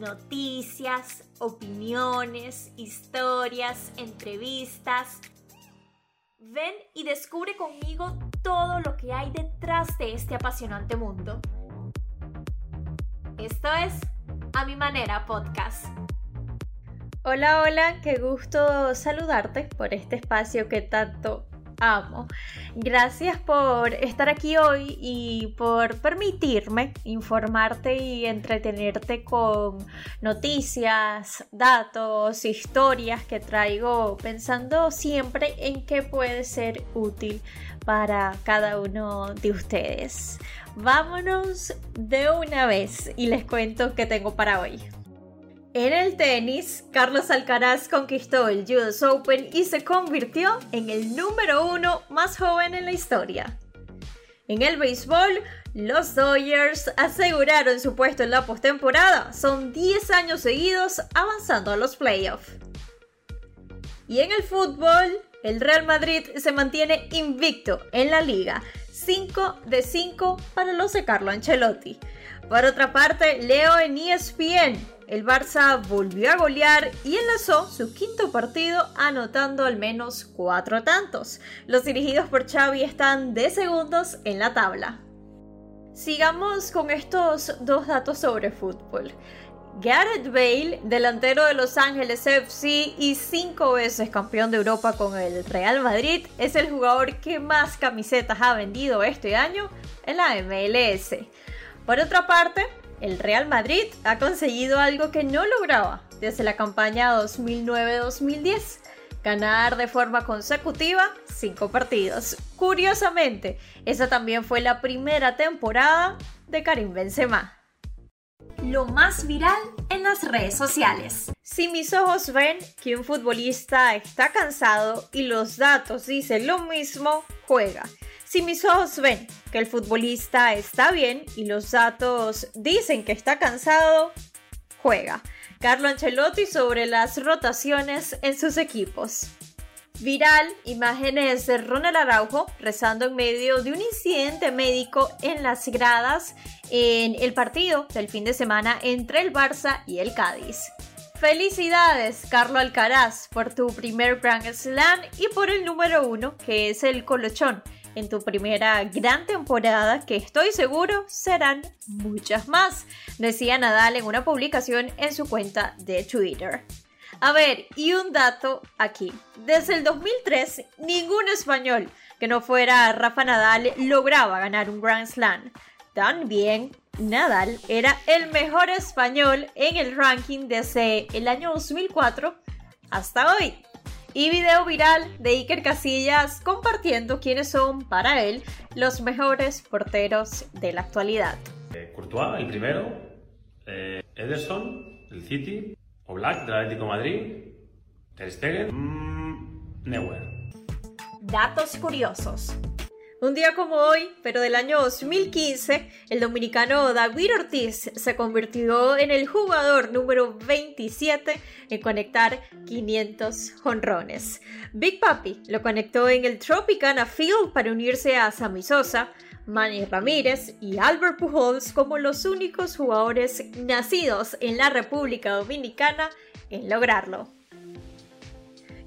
noticias, opiniones, historias, entrevistas. Ven y descubre conmigo todo lo que hay detrás de este apasionante mundo. Esto es A Mi Manera Podcast. Hola, hola, qué gusto saludarte por este espacio que tanto amo. Gracias por estar aquí hoy y por permitirme informarte y entretenerte con noticias, datos, historias que traigo pensando siempre en qué puede ser útil para cada uno de ustedes. Vámonos de una vez y les cuento qué tengo para hoy. En el tenis, Carlos Alcaraz conquistó el US Open y se convirtió en el número uno más joven en la historia. En el béisbol, los Dodgers aseguraron su puesto en la postemporada. Son 10 años seguidos avanzando a los playoffs. Y en el fútbol, el Real Madrid se mantiene invicto en la liga. 5 de 5 para los de Carlo Ancelotti. Por otra parte, Leo en ESPN el Barça volvió a golear y enlazó su quinto partido anotando al menos cuatro tantos. Los dirigidos por Xavi están de segundos en la tabla. Sigamos con estos dos datos sobre fútbol. Gareth Bale, delantero de Los Ángeles FC y cinco veces campeón de Europa con el Real Madrid, es el jugador que más camisetas ha vendido este año en la MLS. Por otra parte, el Real Madrid ha conseguido algo que no lograba desde la campaña 2009-2010, ganar de forma consecutiva cinco partidos. Curiosamente, esa también fue la primera temporada de Karim Benzema. Lo más viral en las redes sociales. Si mis ojos ven que un futbolista está cansado y los datos dicen lo mismo, juega. Si mis ojos ven que el futbolista está bien y los datos dicen que está cansado, juega. Carlo Ancelotti sobre las rotaciones en sus equipos. Viral, imágenes de Ronald Araujo rezando en medio de un incidente médico en las gradas en el partido del fin de semana entre el Barça y el Cádiz. Felicidades, Carlo Alcaraz, por tu primer Grand Slam y por el número uno, que es el Colochón en tu primera gran temporada, que estoy seguro serán muchas más, decía Nadal en una publicación en su cuenta de Twitter. A ver, y un dato aquí. Desde el 2003, ningún español que no fuera Rafa Nadal lograba ganar un Grand Slam. También Nadal era el mejor español en el ranking desde el año 2004 hasta hoy y video viral de Iker Casillas compartiendo quiénes son para él los mejores porteros de la actualidad. Eh, Courtois, el primero, eh, Ederson, del City, Oblak, del Atlético Madrid, Ter Stegen, mmm, Neuer. Datos curiosos. Un día como hoy, pero del año 2015, el dominicano David Ortiz se convirtió en el jugador número 27 en conectar 500 jonrones. Big Papi lo conectó en el Tropicana Field para unirse a Sammy Sosa, Manny Ramírez y Albert Pujols como los únicos jugadores nacidos en la República Dominicana en lograrlo.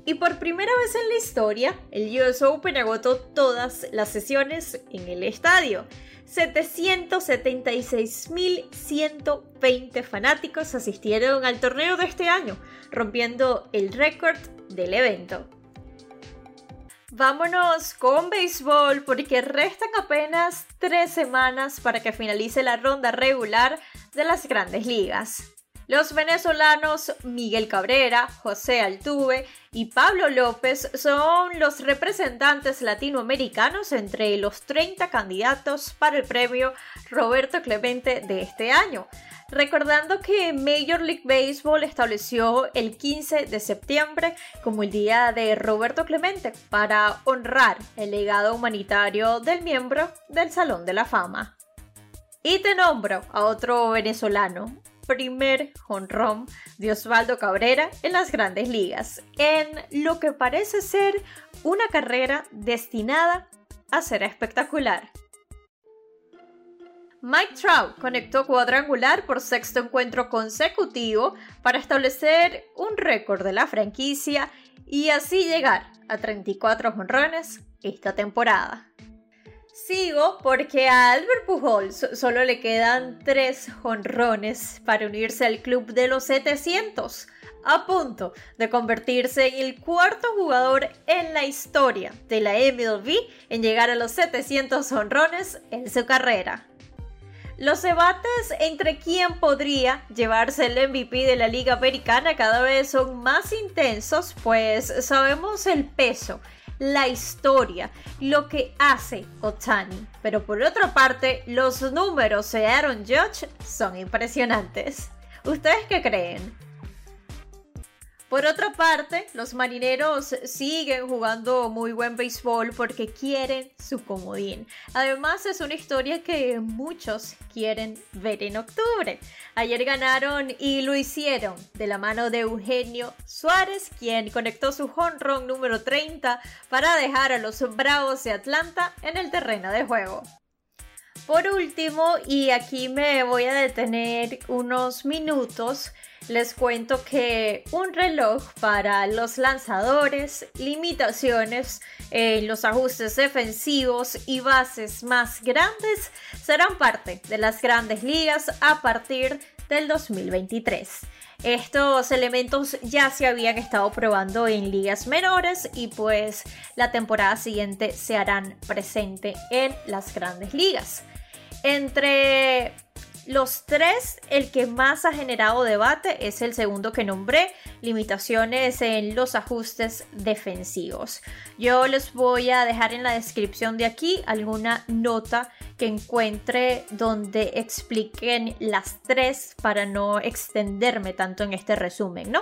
Y por primera vez en la historia, el US Open agotó todas las sesiones en el estadio. 776.120 fanáticos asistieron al torneo de este año, rompiendo el récord del evento. Vámonos con béisbol porque restan apenas tres semanas para que finalice la ronda regular de las grandes ligas. Los venezolanos Miguel Cabrera, José Altuve y Pablo López son los representantes latinoamericanos entre los 30 candidatos para el premio Roberto Clemente de este año. Recordando que Major League Baseball estableció el 15 de septiembre como el día de Roberto Clemente para honrar el legado humanitario del miembro del Salón de la Fama. Y te nombro a otro venezolano, primer jonrón de Osvaldo Cabrera en las grandes ligas, en lo que parece ser una carrera destinada a ser espectacular. Mike Trout conectó cuadrangular por sexto encuentro consecutivo para establecer un récord de la franquicia y así llegar a 34 jonrones esta temporada. Sigo porque a Albert Pujols solo le quedan 3 jonrones para unirse al club de los 700, a punto de convertirse en el cuarto jugador en la historia de la MLB en llegar a los 700 honrones en su carrera. Los debates entre quién podría llevarse el MVP de la Liga Americana cada vez son más intensos, pues sabemos el peso, la historia, lo que hace Otani. Pero por otra parte, los números de Aaron Judge son impresionantes. ¿Ustedes qué creen? Por otra parte, los marineros siguen jugando muy buen béisbol porque quieren su comodín. Además, es una historia que muchos quieren ver en octubre. Ayer ganaron y lo hicieron de la mano de Eugenio Suárez, quien conectó su run número 30 para dejar a los Bravos de Atlanta en el terreno de juego. Por último, y aquí me voy a detener unos minutos, les cuento que un reloj para los lanzadores, limitaciones en los ajustes defensivos y bases más grandes serán parte de las grandes ligas a partir del 2023. Estos elementos ya se habían estado probando en ligas menores y pues la temporada siguiente se harán presente en las grandes ligas. Entre los tres, el que más ha generado debate es el segundo que nombré, limitaciones en los ajustes defensivos. Yo les voy a dejar en la descripción de aquí alguna nota que encuentre donde expliquen las tres para no extenderme tanto en este resumen, ¿no?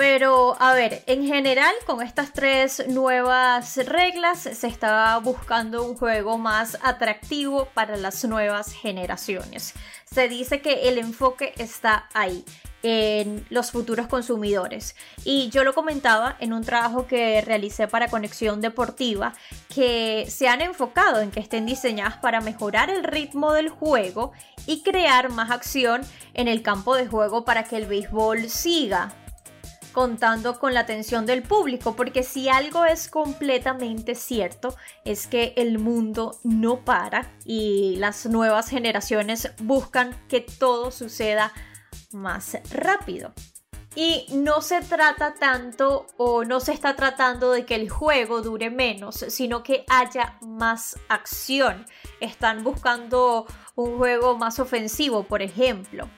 Pero, a ver, en general, con estas tres nuevas reglas se está buscando un juego más atractivo para las nuevas generaciones. Se dice que el enfoque está ahí, en los futuros consumidores. Y yo lo comentaba en un trabajo que realicé para Conexión Deportiva, que se han enfocado en que estén diseñadas para mejorar el ritmo del juego y crear más acción en el campo de juego para que el béisbol siga contando con la atención del público, porque si algo es completamente cierto es que el mundo no para y las nuevas generaciones buscan que todo suceda más rápido. Y no se trata tanto o no se está tratando de que el juego dure menos, sino que haya más acción. Están buscando un juego más ofensivo, por ejemplo.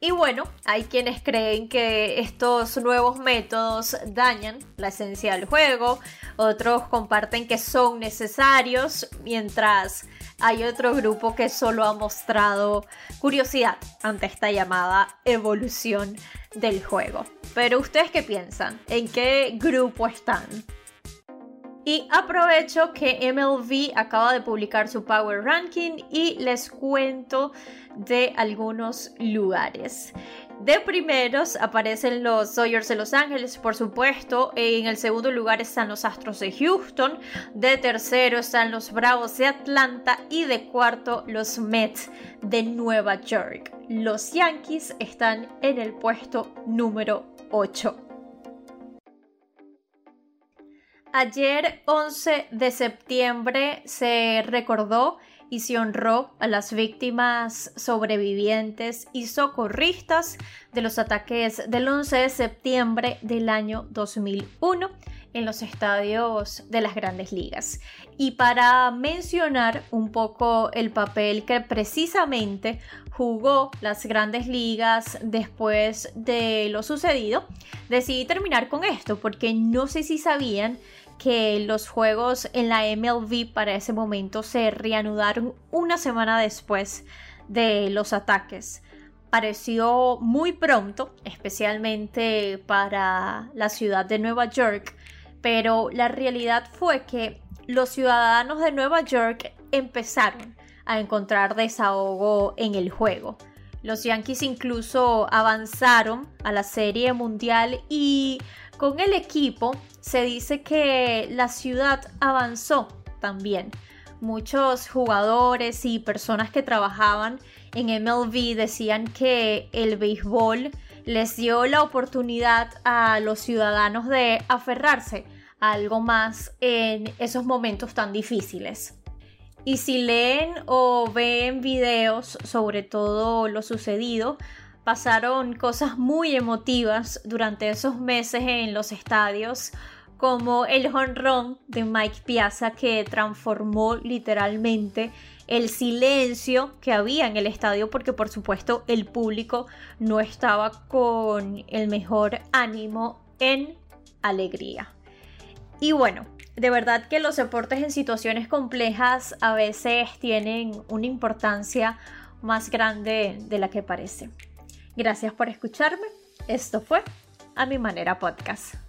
Y bueno, hay quienes creen que estos nuevos métodos dañan la esencia del juego, otros comparten que son necesarios, mientras hay otro grupo que solo ha mostrado curiosidad ante esta llamada evolución del juego. Pero ustedes qué piensan? ¿En qué grupo están? Y aprovecho que MLB acaba de publicar su Power Ranking y les cuento de algunos lugares. De primeros aparecen los Dodgers de Los Ángeles, por supuesto. En el segundo lugar están los Astros de Houston. De tercero están los Bravos de Atlanta. Y de cuarto los Mets de Nueva York. Los Yankees están en el puesto número 8. Ayer 11 de septiembre se recordó y se honró a las víctimas sobrevivientes y socorristas de los ataques del 11 de septiembre del año 2001 en los estadios de las grandes ligas. Y para mencionar un poco el papel que precisamente jugó las grandes ligas después de lo sucedido, decidí terminar con esto porque no sé si sabían que los juegos en la MLB para ese momento se reanudaron una semana después de los ataques. Pareció muy pronto, especialmente para la ciudad de Nueva York, pero la realidad fue que los ciudadanos de Nueva York empezaron a encontrar desahogo en el juego. Los Yankees incluso avanzaron a la Serie Mundial y con el equipo se dice que la ciudad avanzó también, Muchos jugadores y personas que trabajaban en MLB decían que el béisbol les dio la oportunidad a los ciudadanos de aferrarse a algo más en esos momentos tan difíciles. Y si leen o ven videos sobre todo lo sucedido, pasaron cosas muy emotivas durante esos meses en los estadios, como el honrón de Mike Piazza que transformó literalmente el silencio que había en el estadio porque por supuesto el público no estaba con el mejor ánimo en alegría. Y bueno, de verdad que los deportes en situaciones complejas a veces tienen una importancia más grande de la que parece. Gracias por escucharme. Esto fue A Mi Manera Podcast.